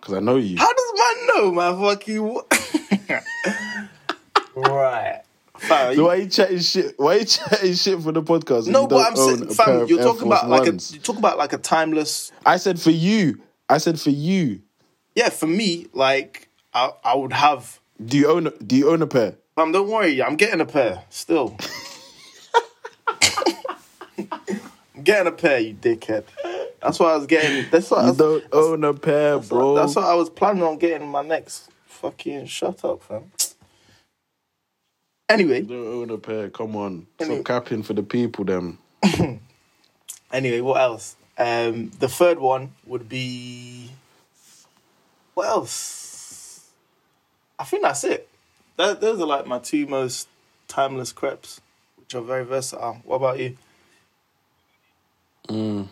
Because I know you. How does man know, man? Fucking (laughs) right. Fam, So why you chatting shit? Why are you chatting shit for the podcast? no, but I'm saying, fam, you're talking about like a you talk about like a timeless. I said for you. I said for you. Yeah, for me, like I, I would have. Do you own? A, do you own a pair? Fam, don't worry, I'm getting a pair still. (laughs) I'm getting a pair, you dickhead. That's what I was getting. That's what I You was, don't own a pair, that's, bro. what, that's what I was planning on getting my next. Fucking shut up, fam. Anyway, You don't own a pair. Come on, Anyway. stop capping for the people. Them. (coughs) Anyway, what else? Um, the third one would be. What else? I think that's it. That, those are like my two most timeless crepes, which are very versatile. What about you? Mm.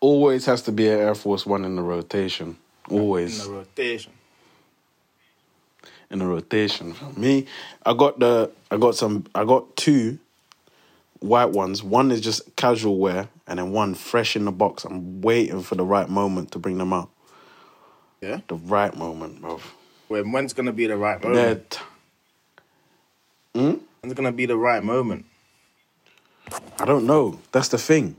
Always has to be an Air Force One in the rotation. Always. In the rotation. in a rotation. For me, I got the I got some I got two white ones. One is just casual wear, and then one fresh in the box. I'm waiting for the right moment to bring them out. Yeah. The right moment, bro. When when's gonna be the right moment? That hmm? When's gonna be the right moment? I don't know. That's the thing.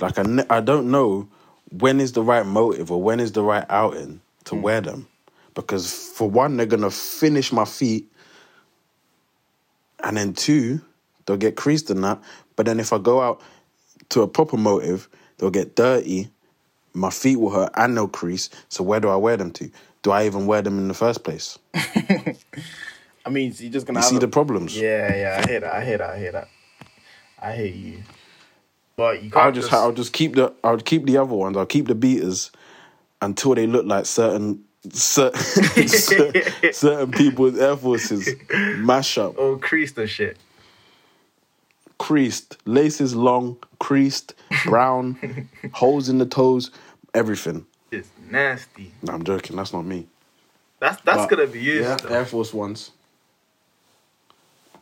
Like I, ne- I don't know when is the right motive or when is the right outing to hmm. wear them, because for one they're gonna finish my feet, and then two they'll get creased in that. But then if I go out to a proper motive, they'll get dirty, my feet will hurt and they'll crease. So where do I wear them to? Do I even wear them in the first place? (laughs) I mean, you're just gonna You see a- the problems. Yeah, yeah, I hear that. I hear that. I hear that. I hear you. But you can't I'll just, I'll just keep the I'll keep the other ones. I'll keep the beaters until they look like certain (laughs) (laughs) certain, certain, certain people's air forces mash up, oh creased and shit. creased, laces long, creased, brown, holes in the toes, everything. Nasty. No, I'm joking. That's not me. That's that's But, gonna be used. Yeah. Air Force ones,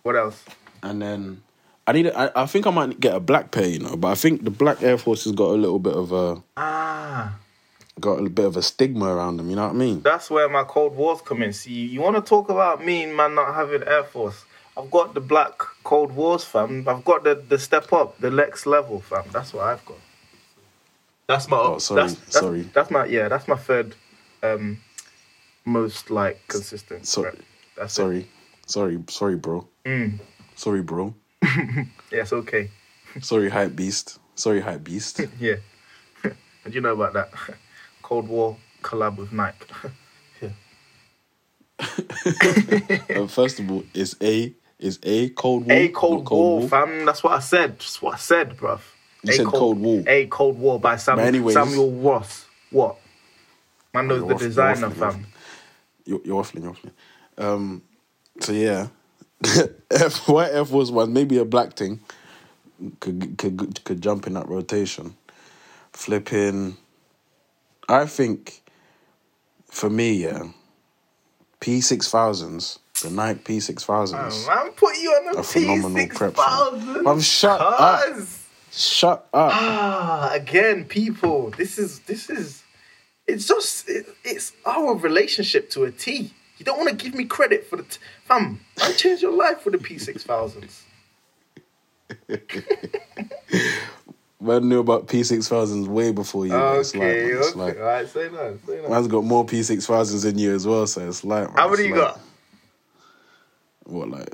What else? and then I need. I, I think I might get a black pair, you know. But I think the black Air Force has got a little bit of a Ah, got a bit of a stigma around them. You know what I mean? that's where my Cold Wars come in. See, you want to talk about me, man, not having Air Force. I've got the black Cold Wars, fam. I've got the the step up, the Lex level, fam. That's what I've got. That's my. Oh, sorry, that's, that's, sorry. That's my yeah. That's my third, um, most like consistent. So-. That's it. Sorry, sorry, sorry, bro. Mm. Sorry, bro. (laughs) Yes, okay. Sorry, hype beast. Sorry, hype beast. (laughs) Yeah. (laughs) and you know about that Cold War collab with Nike. uh, first of all, is a is a cold war. A Cold, not War, fam. That's what I said. That's what I said, bruv. You A said Cold War. A Cold War by Sam, anyways- Samuel Ross. What? Man knows the waffling, you're designer, waffling, you're fam. You're, you're waffling, you're waffling. Um, so yeah, (laughs) F, white Air Force One, maybe a black thing, could could could jump in that rotation. Flipping, I think, for me, yeah, P six thousands, the Nike P six thousands. I'm put you on A phenomenal P six thousand. Fam, shut up. Shut up. Ah, again, people. This is this is. It's just it, it's our relationship to a T. You don't want to give me credit for the t- fam. I changed your life with the P six thousands. (laughs) Man knew about P six thousands way before you. man. It's like, Okay, it's okay. like All right, say that. Say that. man's got more P six thousands in you as well. So it's like, man, How many you like- got? What like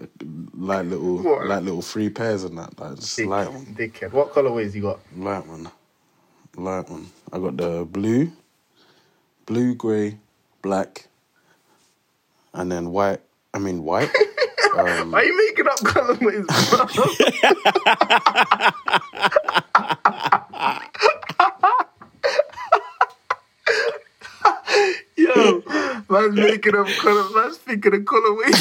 like little What? like little free pairs and that like just Dick, light one, dickhead. What colorways you got? light one, light one. I got the blue, blue, grey, black, and then white. I mean white. (laughs) um, Why are you making up colorways, bro? (laughs) Yo, Man's making up color. Man's thinking of colorways.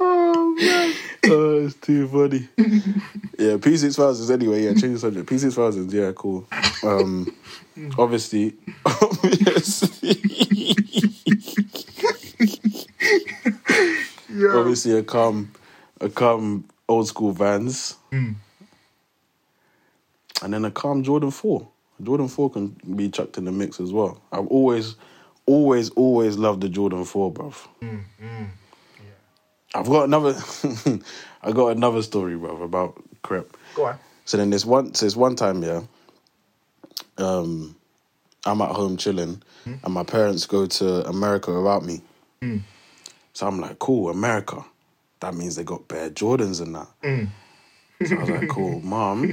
oh man. Oh, it's too funny. yeah, P six thousands. Anyway, yeah, change the subject. P six thousands. Yeah, cool. Um, obviously, (laughs) obviously, (laughs) yeah. obviously, a calm, a calm old school Vans. Mm and then a calm Jordan four. Jordan four can be chucked in the mix as well. I've always, always, always loved the Jordan four, bruv. Mm, mm, I've got another. (laughs) I got another story, bruv, about crep. Go on. So then this one, so this one time, yeah. Um, I'm at home chilling, hmm? and my parents go to America without me. Hmm. So I'm like, cool, America. That means they got bare Jordans and that. Hmm. So I was like, cool, (laughs) mom,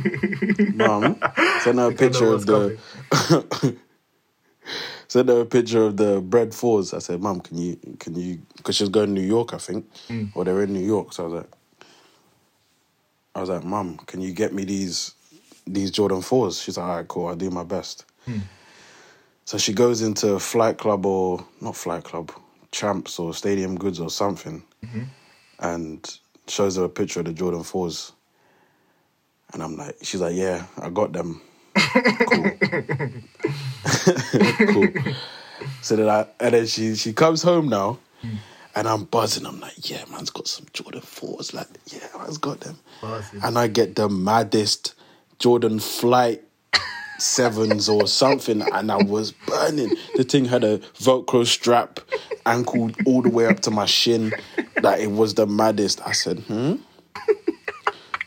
mom, send her a (laughs) picture of the. (laughs) send her a picture of the Bred fours. I said, mom, can you, can you, because she's going to New York, I think, or they're in New York. So I was like, I was like, mom, can you get me these these Jordan fours? She's like, all right, cool, I'll do my best. So she goes into Flight Club or not Flight Club, Champs or Stadium Goods or something, and shows her a picture of the Jordan fours. And I'm like, she's like, yeah, I got them. cool. (laughs) cool. So then I and then she she comes home now. And I'm buzzing. I'm like, yeah, man's got some Jordan 4s. Like, yeah, man's got them. Buzzing. And I get the maddest Jordan Flight 7s or something. And I was burning. The thing had a Velcro strap, ankle all the way up to my shin. Like, it was the maddest. I said, hmm?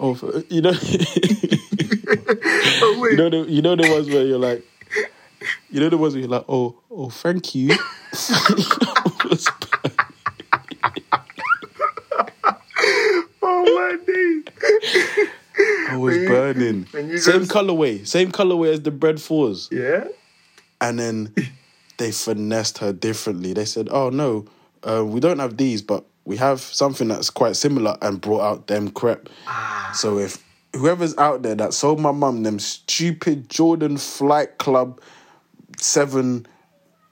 Oh, you know, you know, the, you know the ones where you're like, you know the ones where you're like, oh, oh, thank you. (laughs) Oh my days. I was you- burning. when you Same just- colorway, same colorway as the Bred fours. Yeah. And then they finessed her differently. They said, "Oh no, uh, we don't have these, but we have something that's quite similar," and brought out them crepe. So ah. if whoever's out there that sold my mum them stupid Jordan Flight Club seven,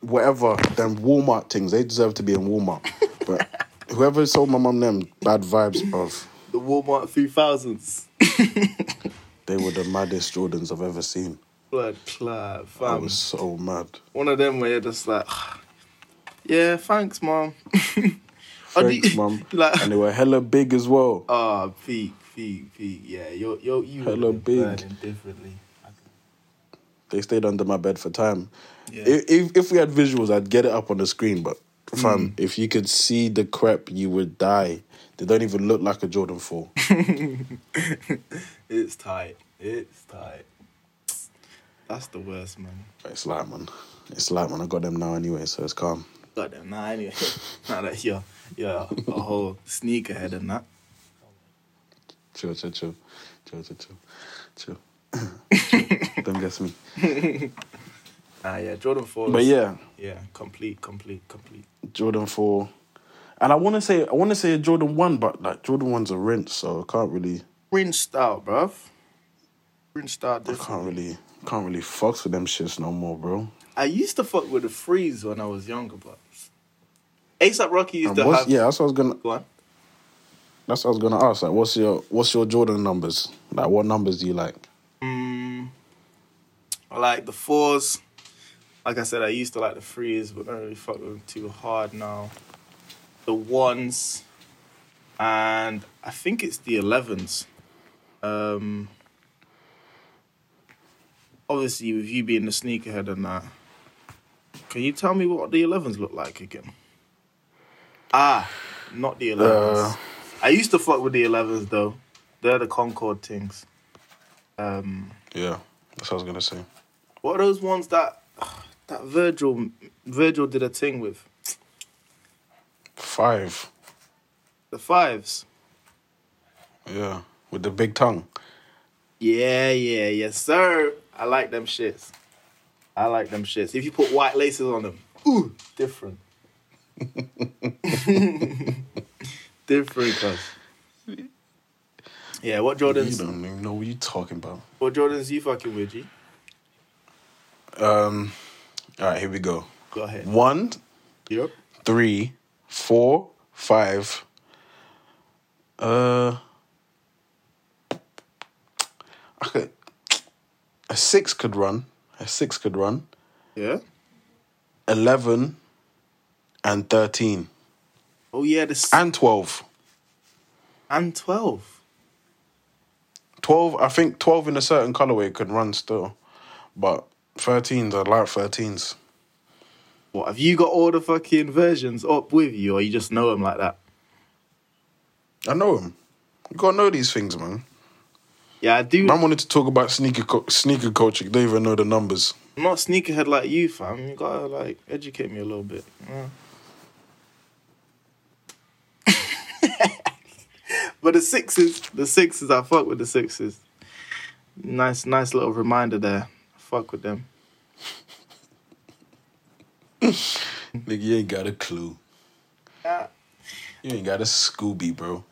whatever, them Walmart things, they deserve to be in Walmart. (laughs) but whoever sold my mum them bad vibes, of The Walmart 3000s. They were the maddest Jordans I've ever seen. Blood I fam. was so mad. One of them where you're just like, (sighs) yeah, thanks, mom. (laughs) Do mum. (laughs) like, And they were hella big as well. oh, peak, peak, peak. Yeah, yo, yo, you Hella big. differently. They stayed under my bed for time. Yeah. If, if we had visuals, I'd get it up on the screen. But Mm. fam, if you could see the crepe, you would die. They don't even look like a Jordan Four. (laughs) It's tight. It's tight. That's the worst, man. It's like man, it's like man. I got them now anyway, so it's calm. Got them now anyway. (laughs) now that you're, you're a whole sneakerhead and that. Chill, chill, chill, chill, chill, chill, chill. don't guess me. Ah, yeah, Jordan 4. But yeah, Yeah, complete, complete, complete. Jordan Four, and I want to say I want to say a Jordan One, but like Jordan One's a rinse, so I can't really, Rinsed out, bruv. Rinsed out I can't really, can't really fuck with them shits no more, bro. I used to fuck with the freeze when I was younger, but ASAP Rocky used And to have. yeah, that's what I was gonna. Go on. That's what I was gonna ask. Like, what's your what's your Jordan numbers? Like, what numbers do you like? Mm, I like the fours. Like I said, I used to like the threes, but don't really fuck with them too hard now. The ones, and I think it's the elevens. Um, obviously, with you being the sneakerhead and that, can you tell me what the elevens look like again? Ah, not the elevens. Uh, I used to fuck with the elevens though. They're the Concord things. Um, Yeah, that's what I was gonna say. what are those ones that (sighs) that Virgil Virgil did a thing with? Five. The fives. Yeah, with the big tongue. Yeah, yeah, yes, sir. I like them shits. I like them shits. If you put white laces on them, ooh, different. Different, cuz. Yeah, what You don't even know what you're talking about. What Jordans you fucking with, G? Um. All right, here we go. Go ahead. One, Yep. three, four, five. Uh. I could, a six could run. A six could run. Yeah. 11 and 13 Oh yeah, the and 12. and twelve. 12, I think 12 in a certain colorway could run still. But 13s, I like 13s. What have you got all the fucking versions up with you, or you just know them like that? I know them. You gotta know these things, man. Yeah, I do. Man wanted to talk about sneaker co- sneaker culture. You don't even know the numbers. I'm not sneakerhead like you, fam. You gotta like educate me a little bit. Yeah. But the sixes, the sixes, I fuck with the sixes. Nice, nice little reminder there. Fuck with them. Nigga, you ain't got a clue. Yeah. You ain't got a Scooby, bro.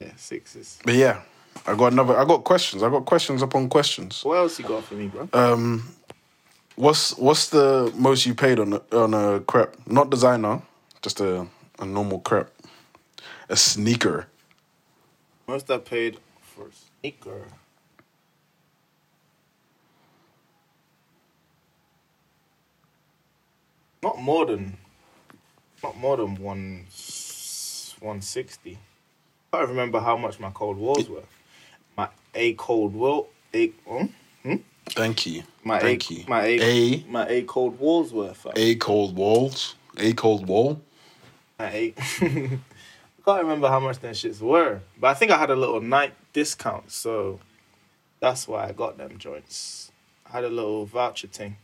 Yeah, sixes. But yeah, I got another. I got questions. I got questions upon questions. What else you got for me, bro? Um, what's what's the most you paid on a, on a crepe? Not designer, just a a normal crap. a sneaker. Most I paid for a sneaker. Not more than, not more than one, one sixty. I can't remember how much my cold walls were. My a cold wall, a hmm? Thank you. my Thank a, you. my a, A my a cold walls were. fam. a cold walls. A cold wall. I can't remember how much them shits were, but I think I had a little night discount, so that's why I got them joints. I had a little voucher thing,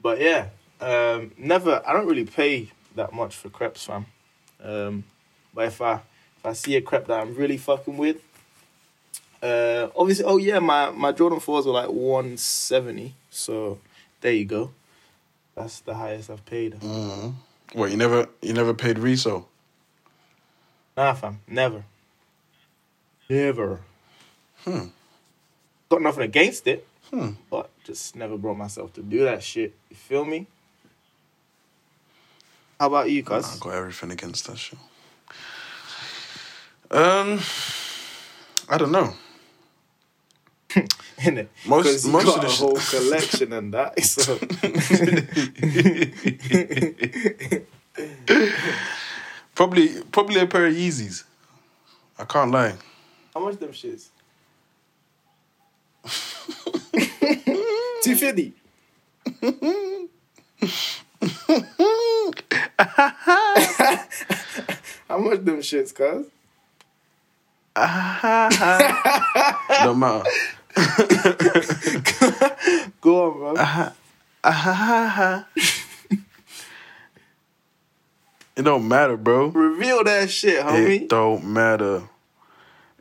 but yeah, um, never. I don't really pay that much for crepes, fam. Um, but if I if I see a crepe that I'm really fucking with, uh, obviously, oh yeah, my my Jordan fours were like one seventy, so there you go. That's the highest I've paid. Mm. What you never you never paid resale? Nah, fam, never. Never. Hmm. Got nothing against it, Hmm. but just never brought myself to do that shit. You feel me? How about you, I got everything against that shit. Um, I don't know. (laughs) Innit? Most- most got of the a whole collection and that. (laughs) So. (laughs) Probably probably a pair of Yeezys. I can't lie. How much them shits? Two fifty. How much them shits, cuz? Don't matter. (laughs) Go on, bro. It don't matter, bro. Reveal that shit, homie. It don't matter.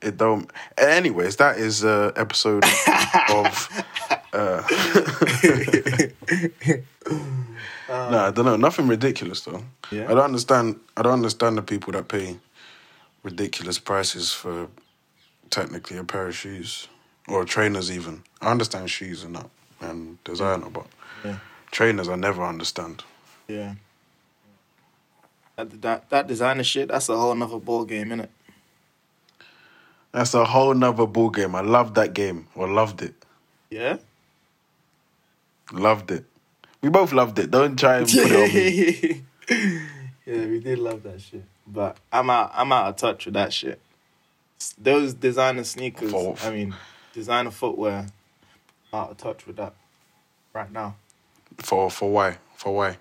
It don't. Anyways, that is uh episode (laughs) of. Uh, (laughs) nah, I don't know. Nothing ridiculous though. Yeah. I don't understand. I don't understand the people that pay ridiculous prices for technically a pair of shoes or trainers. Even I understand shoes and that and designer, but Yeah. trainers I never understand. Yeah. That, that that designer shit, that's a whole nother ball game, innit? That's a whole nother ball game. I loved that game or loved it. Yeah? Loved it. We both loved it. Don't try and put it on me. (laughs) yeah, we did love that shit. But I'm out I'm out of touch with that shit. Those designer sneakers, For- I mean, designer footwear, out of touch with that right now. For for why? For why?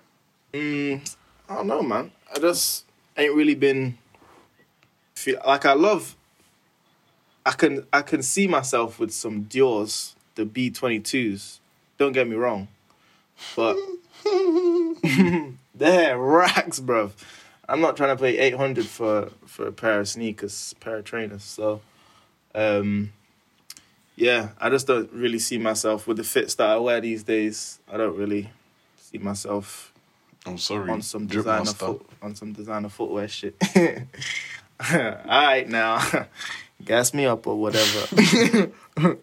Mm, I don't know, man. I just ain't really been feel like I love. I can I can see myself with some Dior's, the B twenty twos. Don't get me wrong, but (laughs) they're racks, bruv. I'm not trying to pay eight hundred for for a pair of sneakers, pair of trainers. So, um, yeah, I just don't really see myself with the fits that I wear these days. I don't really see myself I'm sorry. on some Drip designer foot on some designer footwear shit. (laughs) All right now, (laughs) gas me up or whatever. (laughs)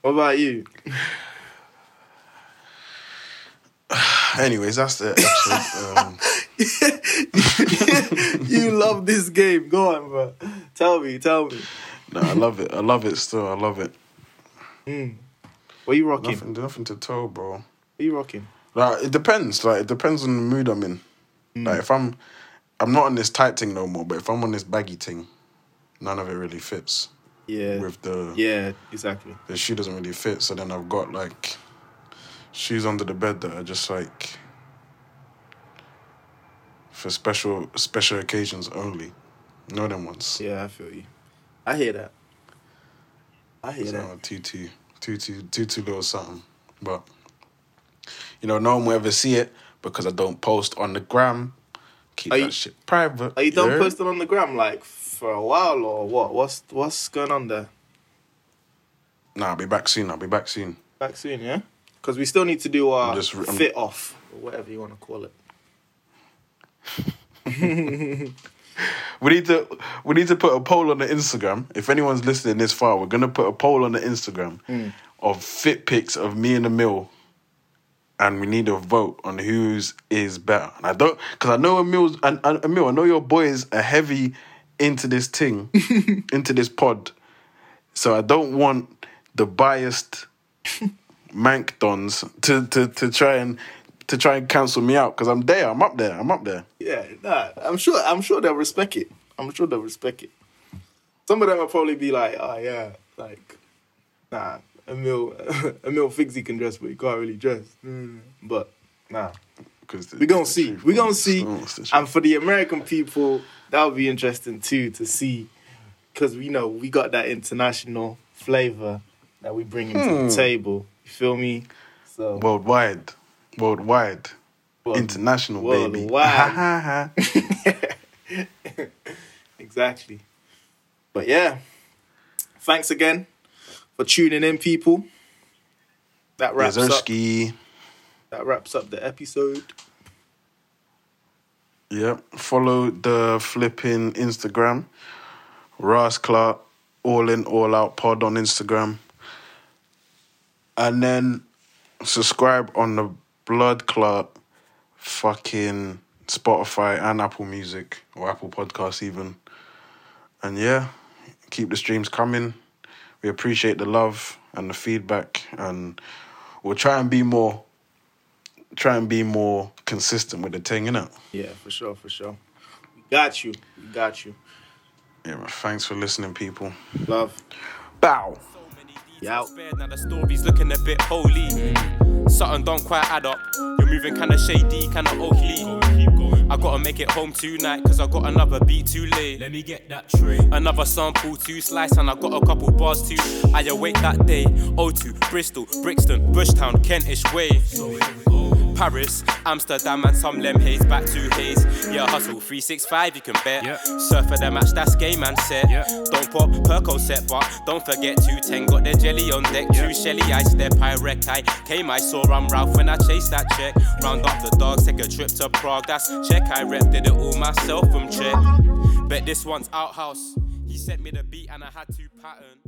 what about you? Anyways, that's the episode. um, you love this game. Go on, bro. Tell me, tell me. No, I love it. I love it still. I love it. Hmm. What are you rocking? Nothing, nothing to tell, bro. What you rocking? Like it depends. Like it depends on the mood I'm in. Hmm. Like if I'm, I'm not on this tight thing no more. But if I'm on this baggy thing, none of it really fits Yeah. with the Yeah, exactly. the shoe doesn't really fit. So then I've got like shoes under the bed that are just like for special special occasions only. Know them ones. Yeah, I feel you. I hear that. I hear So that. tutu, tutu, tutu little something. But you know, no one will ever see it because I don't post on the gram. Keep Are that you- shit private. Are you done yeah? posting on the gram like for a while or what? What's what's going on there? Nah, I'll be back soon. I'll be back soon. Back soon, yeah. Because we still need to do our just- I'm- fit off or whatever you want to call it. (laughs) (laughs) We need to we need to put a poll on the Instagram. If anyone's listening this far, we're gonna put a poll on the Instagram Hmm. of fit pics of me and Emil, and we need a vote on whose is better. And I don't because I know Emil's and, and Emil, I know your boys are heavy into this thing, (laughs) into this pod. So I don't want the biased (laughs) mankdons to, to to try and to try and cancel me out because I'm there. I'm up there. I'm up there. Yeah, nah. I'm sure. I'm sure they'll respect it. I'm sure they'll respect it. Some of them will probably be like, "Oh yeah, like, nah, Emil, (laughs) Emil thinks he can dress, but he can't really dress." Mm. But nah, Because we're gonna see. We're gonna see. And for the American people, that would be interesting too to see, because we know we got that international flavor that we bring into Hmm. the table. You feel me? So worldwide, worldwide, well, international, baby. (laughs) (laughs) exactly. But yeah, thanks again for tuning in, people. That wraps up. That wraps up the episode. Yep. Follow the flipping Instagram. Ross Clark, all in, all out pod on Instagram. And then subscribe on the Blood Clot fucking Spotify and Apple Music or Apple Podcasts even. And yeah, keep the streams coming. We appreciate the love and the feedback and we'll try and be more try and be more consistent with the thing, innit? Yeah, for sure, for sure. We got you. We got you. Yeah, man. Thanks for listening, people. Love. Bow. Yeah. Now the story's looking a bit holy. Something don't quite add up. You're moving kinda shady, kinda oaky. I gotta make it home tonight, cause I got another beat too late. Let me get that tray. Another sample to slice, and I got a couple bars too. I awake that day. O2, Bristol, Brixton, Bushtown, Kentish Way. Paris, Amsterdam, and some lem haze back to haze. Yeah, hustle 365, you can bet. Surf for the match, that's game and set. Don't pop Perco set, but don't forget to ten. Got the jelly on deck, two Shelly, I step, I wreck. I came, I saw I'm Ralph when I chased that check. Round up the dogs, take a trip to Prague, that's check. I rep, did it all myself from check. Bet this one's outhouse. He sent me the beat and I had to pattern,